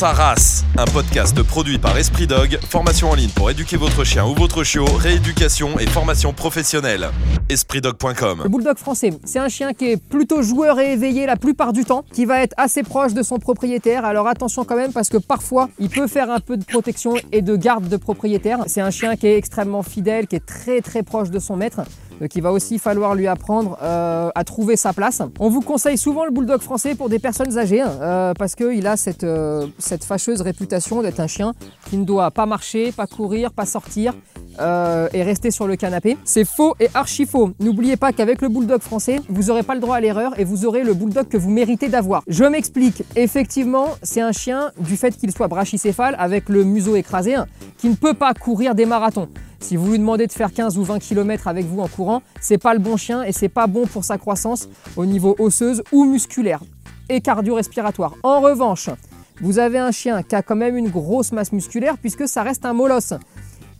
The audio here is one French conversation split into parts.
sa race, un podcast produit par Esprit Dog, formation en ligne pour éduquer votre chien ou votre chiot, rééducation et formation professionnelle. EspritDog.com Le bulldog français, c'est un chien qui est plutôt joueur et éveillé la plupart du temps, qui va être assez proche de son propriétaire. Alors attention quand même parce que parfois il peut faire un peu de protection et de garde de propriétaire. C'est un chien qui est extrêmement fidèle, qui est très très proche de son maître. Donc il va aussi falloir lui apprendre euh, à trouver sa place. On vous conseille souvent le bulldog français pour des personnes âgées hein, euh, parce qu'il a cette, euh, cette fâcheuse réputation d'être un chien qui ne doit pas marcher, pas courir, pas sortir. et rester sur le canapé. C'est faux et archi faux. N'oubliez pas qu'avec le bulldog français, vous n'aurez pas le droit à l'erreur et vous aurez le bulldog que vous méritez d'avoir. Je m'explique. Effectivement, c'est un chien, du fait qu'il soit brachycéphale, avec le museau écrasé, hein, qui ne peut pas courir des marathons. Si vous lui demandez de faire 15 ou 20 km avec vous en courant, c'est pas le bon chien et c'est pas bon pour sa croissance au niveau osseuse ou musculaire et cardio-respiratoire. En revanche, vous avez un chien qui a quand même une grosse masse musculaire puisque ça reste un molosse.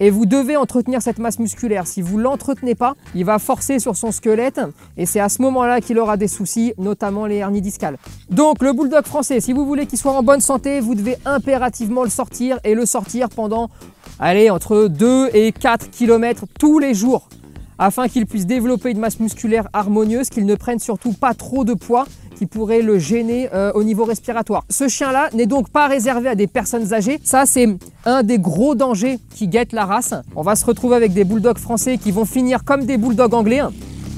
Et vous devez entretenir cette masse musculaire. Si vous ne l'entretenez pas, il va forcer sur son squelette et c'est à ce moment-là qu'il aura des soucis, notamment les hernies discales. Donc le bulldog français, si vous voulez qu'il soit en bonne santé, vous devez impérativement le sortir et le sortir pendant allez, entre 2 et 4 km tous les jours afin qu'il puisse développer une masse musculaire harmonieuse, qu'il ne prenne surtout pas trop de poids qui pourrait le gêner euh, au niveau respiratoire. Ce chien-là n'est donc pas réservé à des personnes âgées. Ça, c'est un des gros dangers qui guettent la race. On va se retrouver avec des bulldogs français qui vont finir comme des bulldogs anglais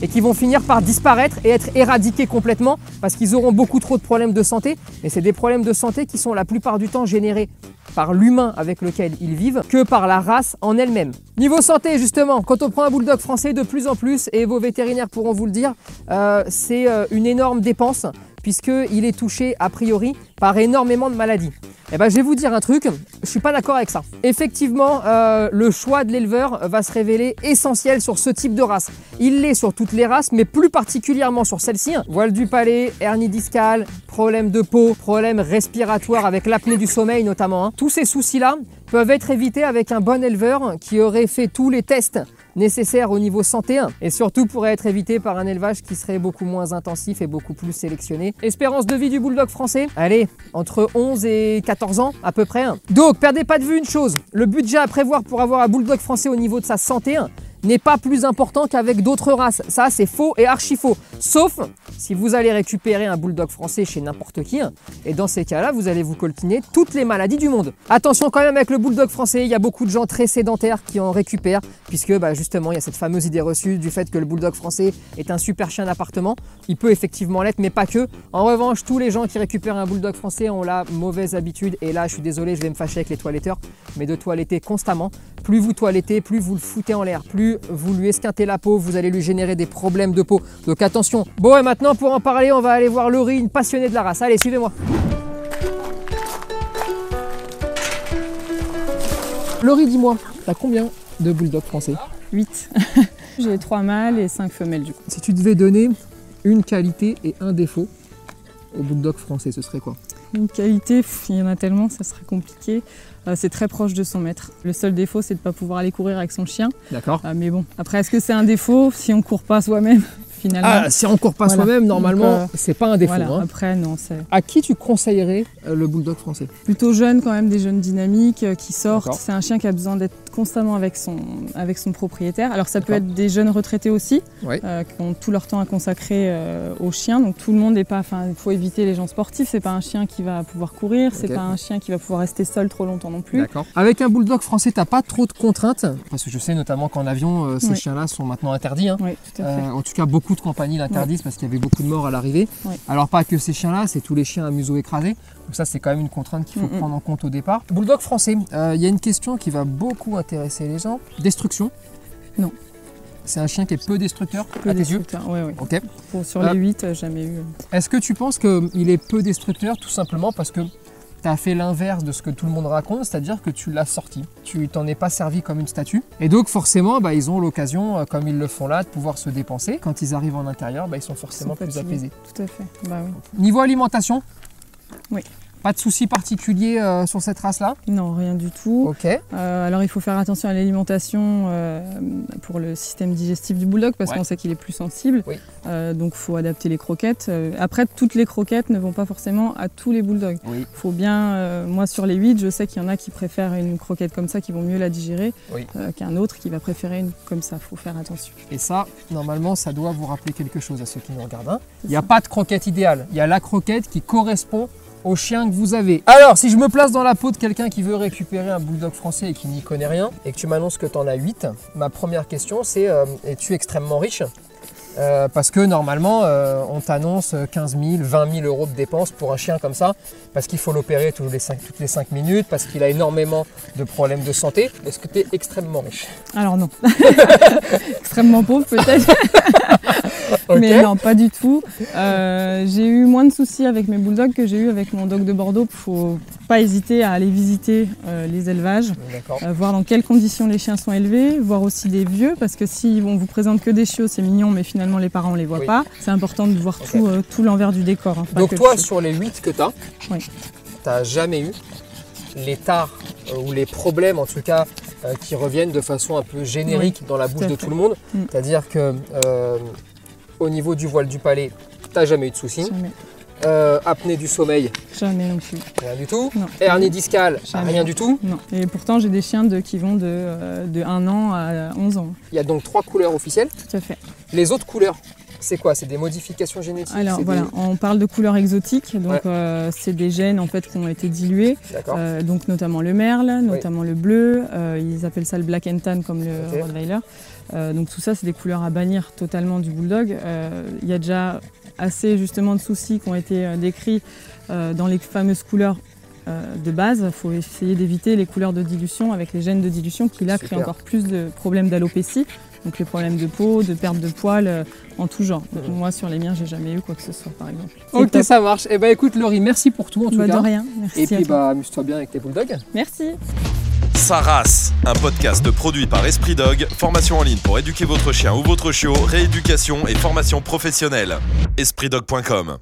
et qui vont finir par disparaître et être éradiqués complètement parce qu'ils auront beaucoup trop de problèmes de santé. Et c'est des problèmes de santé qui sont la plupart du temps générés par l'humain avec lequel ils vivent que par la race en elle-même. Niveau santé, justement, quand on prend un bulldog français de plus en plus, et vos vétérinaires pourront vous le dire, euh, c'est euh, une énorme dépense puisqu'il est touché a priori par énormément de maladies. Eh ben, je vais vous dire un truc, je suis pas d'accord avec ça. Effectivement, euh, le choix de l'éleveur va se révéler essentiel sur ce type de race. Il l'est sur toutes les races, mais plus particulièrement sur celle-ci. Voile du palais, hernie discale, problème de peau, problème respiratoire avec l'apnée du sommeil notamment. Hein. Tous ces soucis-là peuvent être évités avec un bon éleveur qui aurait fait tous les tests nécessaires au niveau santé et surtout pourrait être évité par un élevage qui serait beaucoup moins intensif et beaucoup plus sélectionné. Espérance de vie du bulldog français Allez, entre 11 et 14 ans à peu près. Donc, perdez pas de vue une chose, le budget à prévoir pour avoir un bulldog français au niveau de sa santé, n'est pas plus important qu'avec d'autres races. Ça, c'est faux et archi faux. Sauf si vous allez récupérer un bulldog français chez n'importe qui. Et dans ces cas-là, vous allez vous coltiner toutes les maladies du monde. Attention quand même avec le bulldog français, il y a beaucoup de gens très sédentaires qui en récupèrent, puisque bah, justement, il y a cette fameuse idée reçue du fait que le bulldog français est un super chien d'appartement. Il peut effectivement l'être, mais pas que. En revanche, tous les gens qui récupèrent un bulldog français ont la mauvaise habitude, et là, je suis désolé, je vais me fâcher avec les toiletteurs, mais de toiletter constamment. Plus vous toilettez, plus vous le foutez en l'air, plus vous lui esquintez la peau, vous allez lui générer des problèmes de peau. Donc attention. Bon et maintenant pour en parler, on va aller voir Laurie, une passionnée de la race. Allez, suivez-moi. Laurie, dis-moi, t'as combien de bulldogs français? 8. J'ai 3 mâles et 5 femelles du coup. Si tu devais donner une qualité et un défaut au bulldog français, ce serait quoi? Une qualité, il y en a tellement, ça serait compliqué. Euh, c'est très proche de son maître. Le seul défaut, c'est de ne pas pouvoir aller courir avec son chien. D'accord. Euh, mais bon, après, est-ce que c'est un défaut si on court pas soi-même? Finalement Ah, si on court pas soi-même, normalement, euh, c'est pas un défaut. Voilà. Hein. Après, non, c'est. À qui tu conseillerais le bulldog français? Plutôt jeune, quand même, des jeunes dynamiques qui sortent. C'est un chien qui a besoin d'être constamment avec son, avec son propriétaire. Alors ça peut être des jeunes retraités aussi, euh, qui ont tout leur temps à consacrer euh, au chien. Donc tout le monde n'est pas, enfin il faut éviter les gens sportifs. C'est pas un chien qui va pouvoir courir, c'est pas un chien qui va pouvoir rester seul trop longtemps non plus. Avec un bulldog français, t'as pas trop de contraintes, parce que je sais notamment qu'en avion, euh, ces chiens-là sont maintenant interdits. Hein. en tout cas, beaucoup de compagnies l'interdisent parce qu'il y avait beaucoup de morts à l'arrivée. Alors pas que ces chiens-là, c'est tous les chiens à museau écrasé. Donc ça, c'est quand même une contrainte qu'il faut prendre en compte au départ. Bulldog français, il y a une question qui va beaucoup intéresser les gens. Destruction Non. C'est un chien qui est peu destructeur peu à tes yeux Oui, oui. Ok. sur les 8, euh, jamais eu. Est-ce que tu penses qu'il est peu destructeur tout simplement parce que tu as fait l'inverse de ce que tout le monde raconte, c'est-à-dire que tu l'as sorti. Tu t'en es pas servi comme une statue. Et donc forcément, bah, ils ont l'occasion, euh, comme ils le font là, de pouvoir se dépenser. Quand ils arrivent en intérieur, bah, ils sont forcément plus apaisés. Tout à fait. Bah, oui. Niveau alimentation? Oui. Pas de souci particulier euh, sur cette race-là Non, rien du tout. Ok. Euh, alors il faut faire attention à l'alimentation euh, pour le système digestif du bulldog parce qu'on sait qu'il est plus sensible. Oui. donc il faut adapter les croquettes. après, toutes les croquettes ne vont pas forcément à tous les bulldogs. Oui. faut bien, moi sur les 8, je sais qu'il y en a qui préfèrent une croquette comme ça, qui vont mieux la digérer, qu'un autre qui va préférer une comme ça. Il faut faire attention. Et ça, normalement, ça doit vous rappeler quelque chose à ceux qui nous regardent. Hein. Il n'y a pas de croquette idéale. Il y a la croquette qui correspond au chien que vous avez. Alors, si je me place dans la peau de quelqu'un qui veut récupérer un bulldog français et qui n'y connaît rien, et que tu m'annonces que tu en as 8, ma première question c'est euh, es-tu extrêmement riche? Euh, parce que normalement, euh, on t'annonce 15 000, 20 000 euros de dépenses pour un chien comme ça, parce qu'il faut l'opérer toutes les 5, toutes les 5 minutes, parce qu'il a énormément de problèmes de santé. Est-ce que tu es extrêmement riche? Alors non. extrêmement pauvre peut-être. Mais non, pas du tout. Euh, j'ai eu moins de soucis avec mes bulldogs que j'ai eu avec mon dog de Bordeaux. Il faut pas hésiter à aller visiter les élevages, voir dans quelles conditions les chiens sont élevés, voir aussi des vieux, parce que si on vous présente que des chiots, c'est mignon, mais finalement les parents ne les voient pas. C'est important de voir tout, euh, tout l'envers du décor. Hein, Donc toi, sur les 8 que tu as, tu n'as jamais eu les tares euh, ou les problèmes en tout cas euh, qui reviennent de façon un peu générique dans la bouche de tout le monde. Mm. C'est-à-dire que au niveau du voile du palais, tu n'as jamais eu de soucis. apnée du sommeil Jamais non plus. Rien du tout. Hernie discale Rien du tout. Non. Et pourtant, j'ai des chiens de, qui vont de, de 1 an à 11 ans. Il y a donc trois couleurs officielles Tout à fait. Les autres couleurs, c'est quoi C'est des modifications génétiques Alors voilà, on parle de couleurs exotiques, donc euh, c'est des gènes en fait qui ont été dilués, euh, donc notamment le merle, notamment le bleu, euh, ils appellent ça le black and tan comme le Rottweiler. donc tout ça c'est des couleurs à bannir totalement du bulldog. Il y a déjà assez justement de soucis qui ont été décrits dans les fameuses couleurs de base. Il faut essayer d'éviter les couleurs de dilution avec les gènes de dilution qui là créent encore plus de problèmes d'alopécie. Donc les problèmes de peau, de perte de poils, euh, en tout genre. moi sur les miens, j'ai jamais eu quoi que ce soit par exemple. Ok, ça marche. Eh ben écoute Laurie, merci pour tout en tout bah, cas. De rien. Merci Et puis bah amuse-toi bien avec tes bulldogs. Merci. Saras, un podcast produit par Esprit Dog, formation en ligne pour éduquer votre chien ou votre chiot, rééducation et formation professionnelle. EspritDog.com